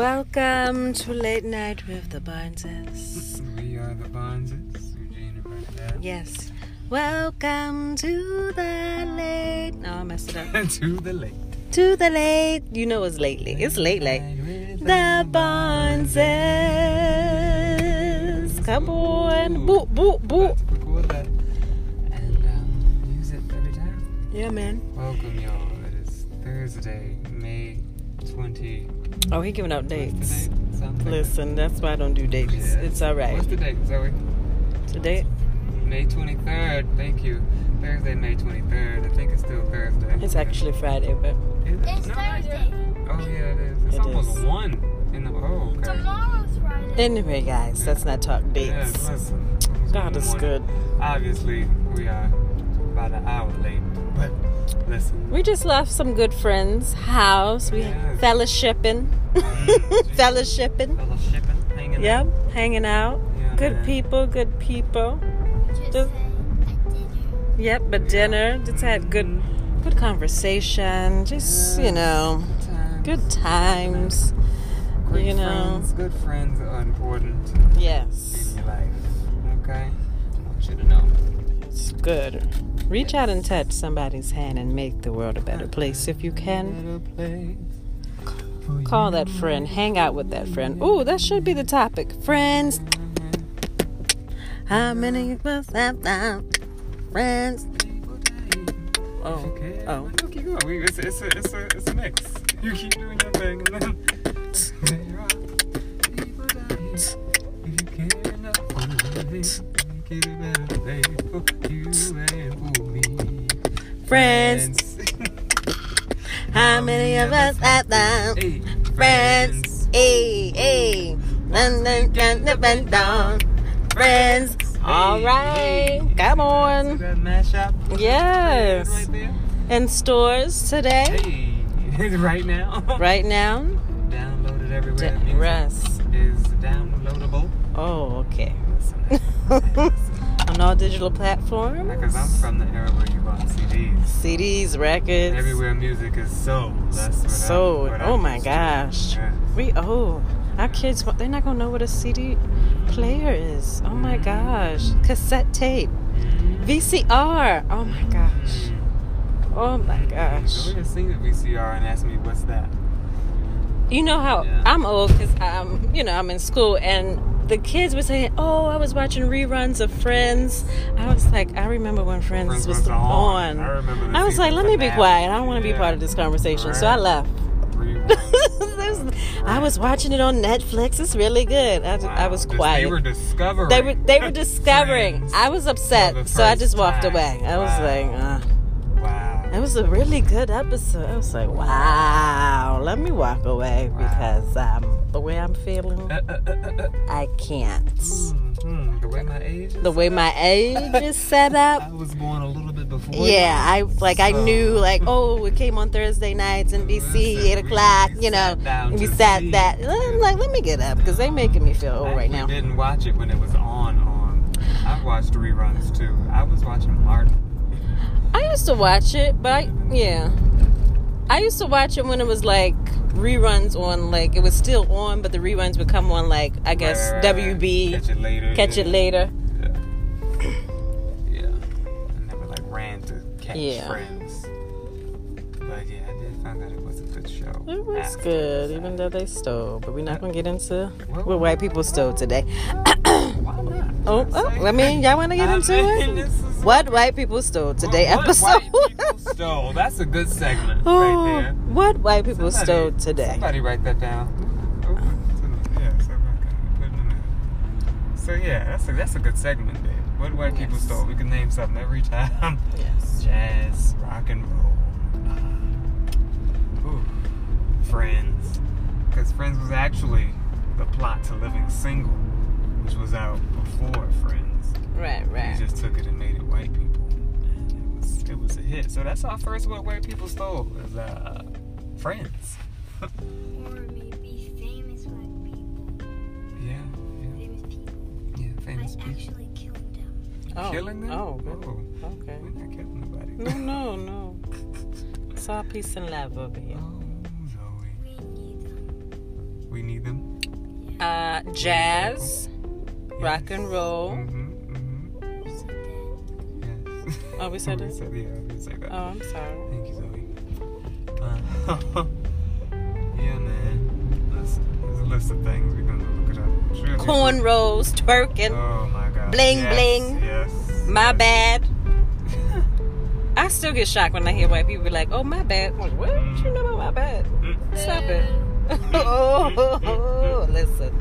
Welcome to Late Night with the Barneses. We are the Barneses, Eugene and Bernadette. Yes. Welcome to the late. No, I messed it up. to the late. To the late. You know it's lately. It's late, late. The Barneses. Come on. Boop, boop, boop. Let's record that and um, use it every time. Yeah, man. Welcome, y'all. It is Thursday, May 20. Oh, he giving out dates. date? Something. Listen, that's why I don't do dates. Yeah. It's all right. What's the date, Zoe? Today, May 23rd. Thank you. Thursday, May 23rd. I think it's still Thursday. it's actually Friday, but it? It's No, not yet. Thursday. Oh, yeah, it is. It's It almost is. 1 in the. Oh, okay. Tomorrow's Friday. anyway, guys, let's not talk Yeah, dates. listen. Almost God is good. Obviously, we are about an hour late, but listen. We just left some good friends' house. We Yes. fellowshipping, Mm, fellowshipping. Fellowshipping, hanging Yep, out. hanging out. Yeah, Good man. people, good people. Just Just- say I did you. Yep, but dinner. Just had good, good conversation. Just you know, Times. good times. Great you know. friends. Good friends are important Yes, in your life. Okay? I want you to know. it's good. Reach out and touch somebody's hand and make the world a better place if you can. Call that friend. Hang out with that friend. Ooh, that should be the topic. Friends. How many of us have found friends? Oh, oh. Keep going. It's, it's, a, it's, a, it's a mix. You keep doing your thing. And then there are people. If you care enough for a better place for you and for me. Friends. How many of us have Hey, friends? Hey, hey. Dun, dun, dun. Friends. All right. Come on. Yes. In stores today, Hey, right now. right now. Downloaded everywhere. Russ. is downloadable. Oh, okay. Listen, On all digital platforms. Because I'm from the era where you bought CDs. CDs, records. Everywhere music is sold. That's what So, I'm, what oh I'm my gosh. Yeah. We oh, our kids they're not gonna know what a CD player is. Oh my gosh, cassette tape, Mhm. VCR. Oh my gosh, Mm. oh my So gosh. we just seen the VCR and ask me what's that. You know how Yeah. I'm old because I'm you know I'm in school and the kids were saying, "Oh, I was watching reruns of Friends." I was like, I remember when Friends, Friends was, was on. on. I remember I was like, let me be quiet. I don't want to be part of this conversation, so I left. Reruns. I was watching it on Netflix. It's really good. I, I was quiet. They were discovering. They were they were discovering. I was upset, so I just walked time. away. I was Wow. like, uh, Wow. it was a really good episode. I was like, wow. Let me walk away Wow. because um, the way I'm feeling, Uh, uh, uh. I can't. Mhm. The way my age is The way my age is set up. I was born a little bit before. Yeah, I like I knew like oh it came on Thursday nights NBC Listen, eight o'clock you know sat down and we sat see that. I'm like let me get up because they're making me feel old I right now. didn't watch it when it was on. On. I watched reruns too. I was watching Martin. I used to watch it, but I, yeah, I used to watch it when it was like reruns on like it was still on, but the reruns would come on like I guess Right, right, right. WB Catch it later. Catch yeah. It Later. Yeah. Yeah. I never like ran to catch Yeah. friends. But yeah, I did find that it was a good show. It was good, even though they stole. But we're not gonna get into Well, what white people stole today. Why not? Oh, oh I mean, y'all want to get into it? What white people stole today what episode? White people stole. That's a good segment Oh, right there. what white people Somebody- stole today? Somebody write that down. Oh, yeah, so I can put it in there. So yeah, that's a that's a good segment, babe. What white people stole? We can name something every time. Yes. Jazz, rock and roll, uh, ooh, Friends, because Friends was actually the plot to Living Single, which was out before Friends. Right, right. right. just took it and made it white people, and it was it was a hit. So that's our first what white people stole is uh, Friends. Or maybe famous white people. Yeah, yeah, Famous people. yeah. By Famous people. actually killing them. Oh, Killing them? Oh, good. Oh. okay. We're not killing nobody. No, no, no. It's all peace and love over here. Oh, Zoe. We need them. We need them. Uh, jazz, rock and roll. Mm-hmm. Oh, we said we that? said, yeah, we said that. Oh, I'm sorry. Thank you, Zoe. Uh, yeah, man. That's, there's a list of things we're gonna look it up. Sure, Cornrows, twerking. Oh my god. Bling, Yes, bling. Yes. My yes. bad. I still get shocked when I hear white people be like, "Oh, my bad." I'm like, what? What you know about my bad? Mm. Stop it. oh, listen.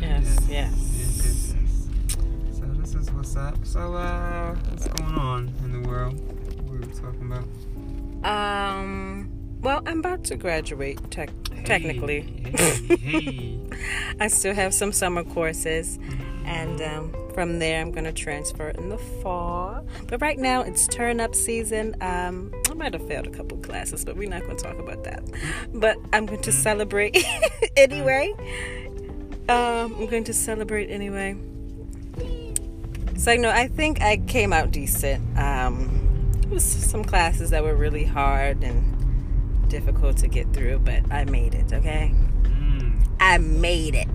Yes, yes. Yes, yes, yes. So this is what's up. So uh, what's going on in the world? What are we talking about? Um. Well, I'm about to graduate. Tech, technically, Hey, hey. I still have some summer courses, and um, from there, I'm going to transfer in the fall. But right now, it's turn up season. Um, I might have failed a couple classes, but we're not going to talk about that. But I'm going to celebrate anyway. Um, I'm going to celebrate anyway. So, you know, I think I came out decent. Um, it was some classes that were really hard and difficult to get through, but I made it, okay? Mm, I made it.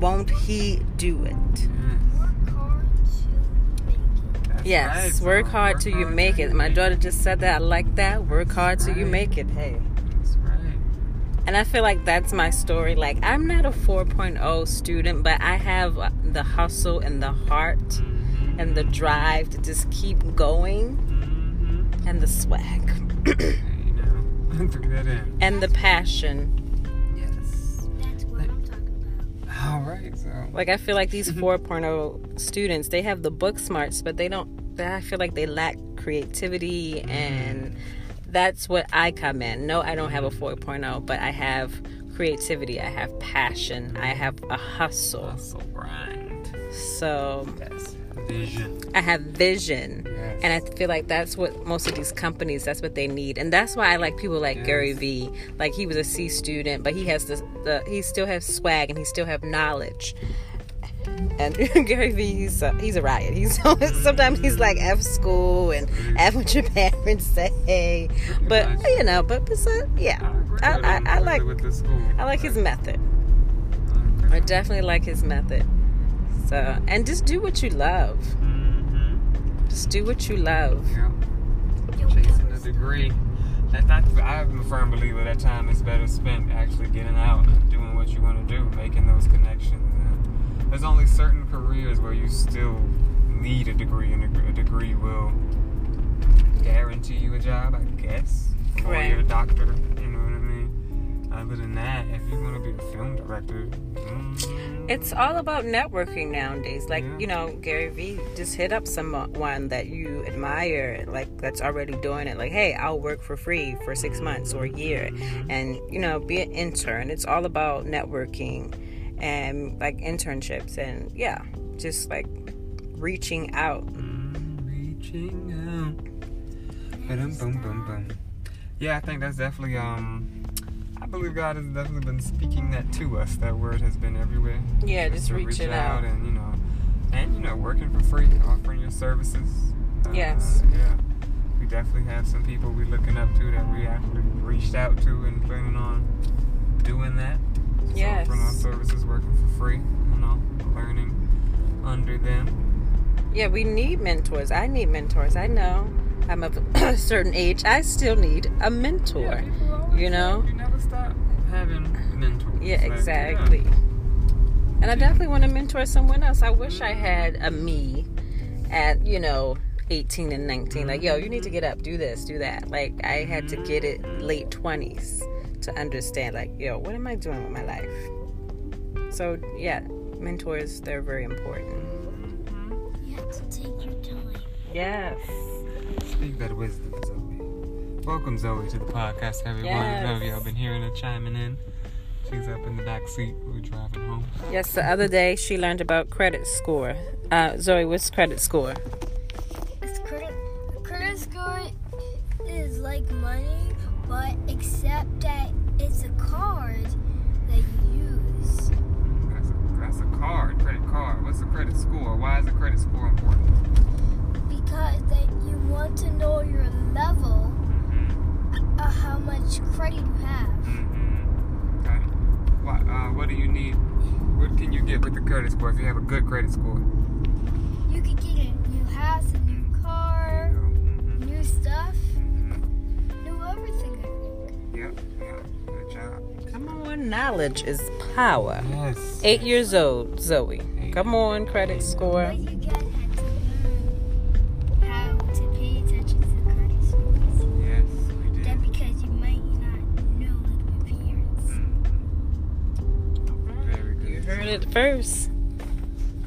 Won't he do it? Yes. That's Yes, right, work hard till you make it. My daughter just said that. I like that. Work hard till you make it. Hey. That's right. And I feel like that's my story. Like, I'm not a 4.0 student, but I have the hustle and the heart Mm-hmm. and the drive to just keep going Mm-hmm. and the swag you know, threw that in. and the passion. Right. So. Like, I feel like these 4.0 students, they have the book smarts, but they don't, they, I feel like they lack creativity mm-hmm. and that's what I come in. No, I don't have a 4.0, but I have creativity, I have passion, I have a hustle. Hustle grind. So Yes. Vision. I have vision. Yes. And I feel like that's what most of these companies, that's what they need. And that's why I like people like Yes. Gary Vee. Like he was a C student, but he has the, the he still has swag and he still have knowledge. And Gary Vee, he's a, he's a riot. He's sometimes he's like F school and F what your parents say. But you know, but besides, yeah, agree I, I, I like the- with the school. I like his method. I definitely like his method. So and just do what you love. Mhm. Just do what you love. Yeah. Chasing a degree. That, that, I'm a firm believer that time is better spent actually getting out and doing what you want to do, making those connections. And there's only certain careers where you still need a degree, and a, a degree will guarantee you a job, I guess. A lawyer, Right. doctor, you know what I mean? Other than that, if you want to be a film director, mm, It's all about networking nowadays. Like, Yeah. you know, Gary Vee, just hit up someone that you admire, like that's already doing it. Like, hey, I'll work for free for six months or a year. And, you know, be an intern. It's all about networking and like internships and, yeah, just like reaching out. Mm, reaching out. Ba-dum. Yeah, I think that's definitely um believe God has definitely been speaking that to us. That word has been everywhere. Yeah, just to reach reach it out. and you know and you know, working for free, offering your services. Uh, Yes. Yeah. We definitely have some people we're looking up to that we actually reached out to and planning on doing that. Just Yes. Offering our services, working for free, you know, learning under them. Yeah, we need mentors. I need mentors. I know. I'm of a certain age. I still need a mentor. Yeah, people always you know? You never stop having mentors. Yeah, Like, exactly. And I definitely want to mentor someone else. I wish I had a me at, you know, 18 and 19. Like, yo, you need to get up, do this, do that. Like, I had to get it late 20s to understand, like, yo, what am I doing with my life? So, yeah, mentors, they're very important. You have to take your time. Yes. Speak that wisdom, Zoe. Welcome, Zoe, to the podcast, everyone. I know y'all been hearing her chiming in. She's up in the back seat. We're driving home. Yes, the other day she learned about credit score. Uh, Zoe, what's credit score? It's credit, credit score is like money, but except that it's a card that you use. That's a, that's a card, credit card. What's a credit score? Why is a credit score important? Because that you want to know your level Mm-hmm. of how much credit you have. Mm-hmm. Okay. What, uh, what do you need? What can you get with the credit score if you have a good credit score? You could get a new house, a new car, Mm-hmm. new stuff, Mm-hmm. new everything. Yep. Yep. Good job. Come on, knowledge is power. Yes. Eight years old, Zoe. Come on, credit score. It first.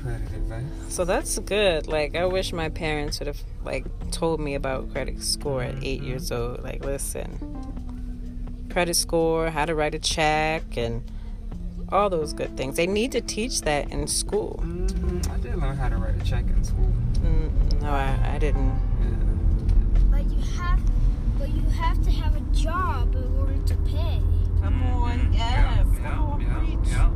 Credit advice. So that's good. Like I wish my parents would have like told me about credit score at eight years old. Like, listen, credit score, how to write a check, and all those good things. They need to teach that in school. Mm-hmm. I did learn how to write a check in school. Mm, no, I, I didn't. Yeah. But you have, but you have to have a job in order to pay. Come on, yes. Yeah, Come on, yeah, yeah.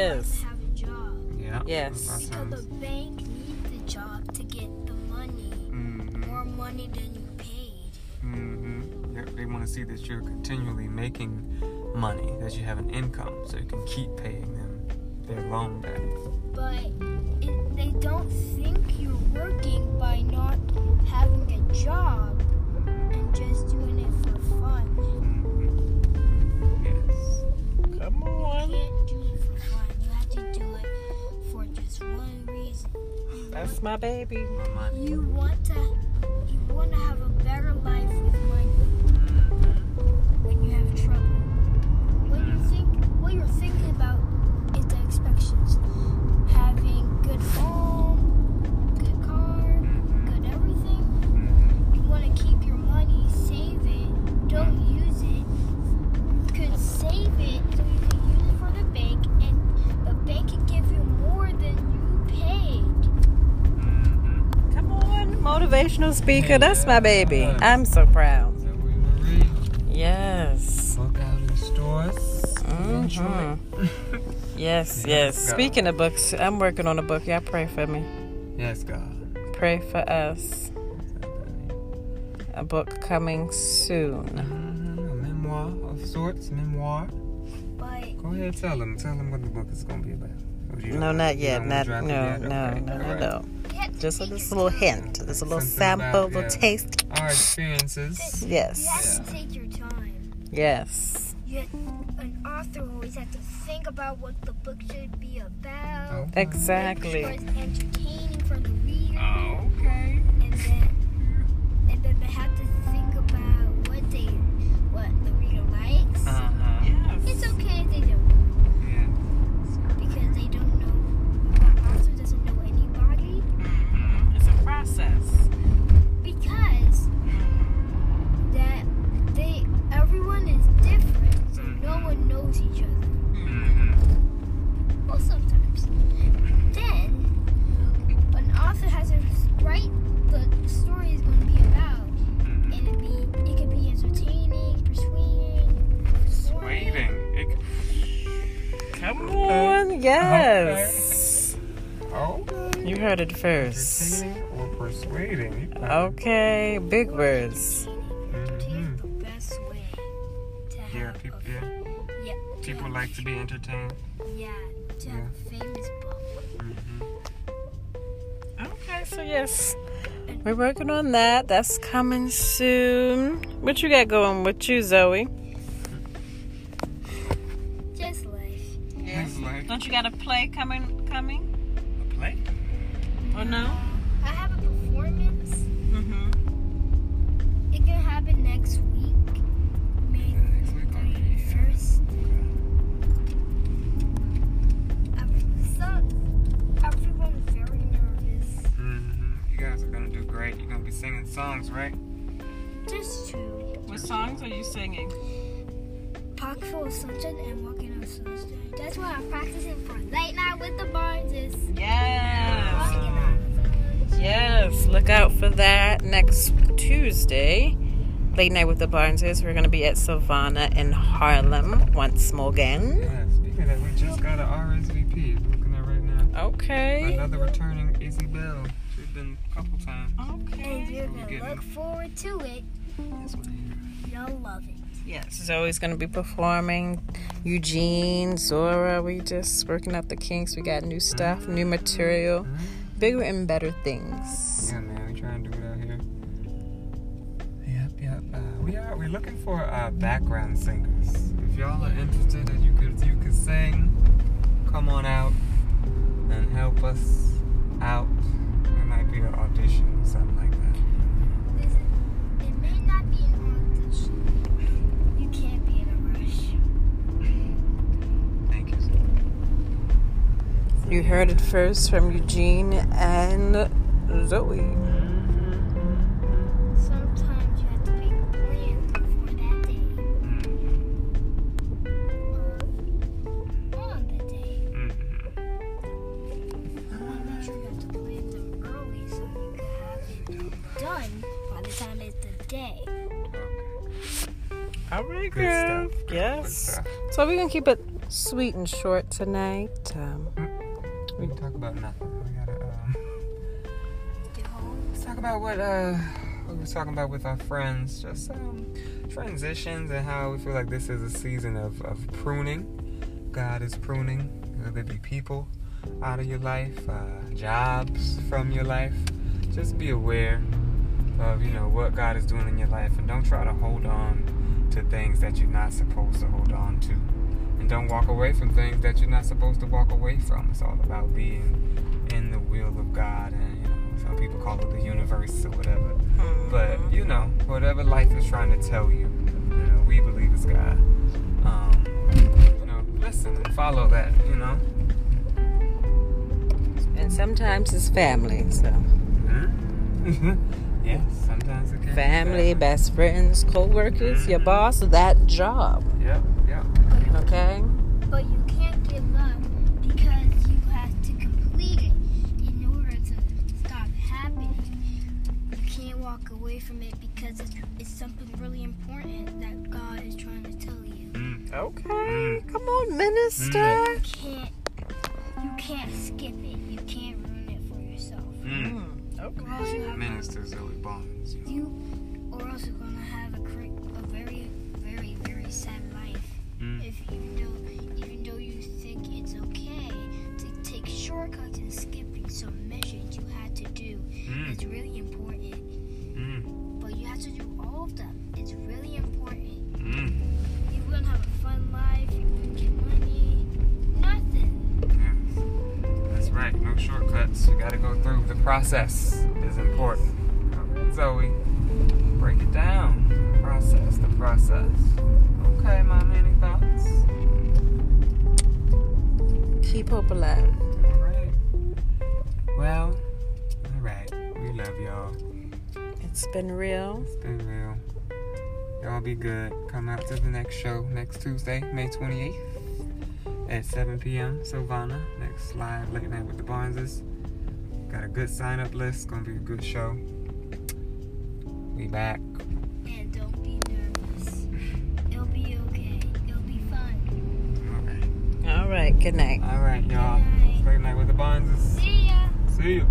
Yes. have a job Yeah. Yes. Because the bank needs the job to get the money, Mhm. more money than you paid. Mm-hmm. Yep, they want to see that you're continually making money, that you have an income, so you can keep paying them their loan back. But it, they don't think you're working by not having a job and just doing it for fun. My baby. You want to you want to have a motivational speaker. That's my baby. I'm so proud. Yes. book out in stores. Mhm. Enjoy. Yes, Yes, yes. Speaking of books, I'm working on a book. Y'all pray for me. yes, God. Pray for us. A book coming soon. Mhm. A memoir of sorts, memoir. But Go ahead, tell them. Tell them what the book is going to be about. No, don't- yet. don't wanna Not drop no, yet? no, Okay, no, no, alright. no. You have to Just a this little hint. Just a little Something sample, about, little yeah. taste. Our experiences. Yes. You have Yeah. to take your time. Yes. You, an author always has to think about what the book should be about. Okay. Make Exactly. sure it's entertaining for the reader. Oh, okay. and then and then they have to think about what they process. because that they everyone is different so mm-hmm. no one knows each other. Mm-hmm. Well sometimes. Then an author has to write the story is gonna be about mm-hmm. and it be it could be entertaining, persuading, Waiting. It, Come uh, on. Yes. okay. You heard it first. Okay. Big words. Entertaining is the best way to have Yeah, people, yeah. yeah, People like to be entertained. yeah to have a famous book. Mm-hmm. Okay, so yes, we're working on that. That's coming soon. What you got going with you, Zoe? Just life. It's like Don't you got a play coming? Coming a play. or no? I have a performance. Mm-hmm. It can happen next week, May Next week, okay. 31st. So, everyone's very nervous. Mm-hmm. You guys are gonna do great. You're gonna be singing songs, right? Just two. What songs are you singing? Pocket full of sunshine and walking on sunshine. That's what I'm practicing for late night with the Barneses. Yes. Walking on sunshine. Yes. Look out for that next Tuesday. Late Night with the Barneses. We're going to be at Sylvana in Harlem once more again. Yeah, speaking of that, we just got an RSVP. Looking at right now. Okay. Another returning Izzy Bell. She's been a couple times. Okay. And Okay. you're we gonna look forward to it. This one You'll love it. Yes, Zoe's going to be performing. Eugene, Zora, we just working out the kinks. We got new stuff, new mm-hmm. material, here. bigger and better things. Yeah, man, we trying to We're looking for uh, background singers. If y'all are interested, and you could you could sing, come on out and help us out. There might be an audition or something like that. Listen, it may not be an audition. You can't be in a rush. Thank you. You heard it first from Eugene and Zoe. All right, Good Good Yes. stuff. So we're going to keep it sweet and short tonight. Um, We can talk about nothing. We gotta. Um, Get home. let's talk about what uh what we were talking about with our friends. Just um transitions and how we feel like this is a season of, of pruning. God is pruning. Whether it be people out of your life, uh, jobs from your life. Just be aware of you know what God is doing in your life, and don't try to hold on to things that you're not supposed to hold on to. And don't walk away from things that you're not supposed to walk away from. It's all about being in the will of God, and you know, some people call it the universe or whatever. But you know, whatever life is trying to tell you, you know, we believe it's God. Um, you know, listen and follow that. You know. and sometimes it's family. So yes, sometimes it can. be family, best friends, co-workers, your mm-hmm. boss, that job. Yep, yep. Okay. But you can't give up because you have to complete it in order to stop happening. You can't walk away from it because it's, it's something really important that God is trying to tell you. Mm. Okay. Mm. Come on, minister. You can't you can't skip it. You can't ruin it for yourself. Mm. Mm. Or else you have Minister Zoe Barnes. You or else you're gonna have a, a very, very, very sad life. Mm. If even though even though you think it's okay to take shortcuts and skipping some missions you had to do, Mm. it's really important. Mm. But you have to do all of them. It's really important. Mm. You wouldn't have a fun life. You wouldn't get money. Nothing. Yes. That's right. No shortcuts. You gotta go through the process. Important. Right, Zoe. Break it down. Process. The process. Okay, mom. Any thoughts? Keep hope alive. All right. Well. All right. We love y'all. It's been real. It's been real. Y'all be good. Come out to the next show next Tuesday, May 28th at 7 p.m. Sylvana. Next live late night with the Barneses. Got a good sign up list. Gonna be a good show. We back. And don't be nervous. It'll be okay. It'll be fun. All right. All right. Good night. All right, y'all. Good night. Late night with the Barneses. See ya. See you.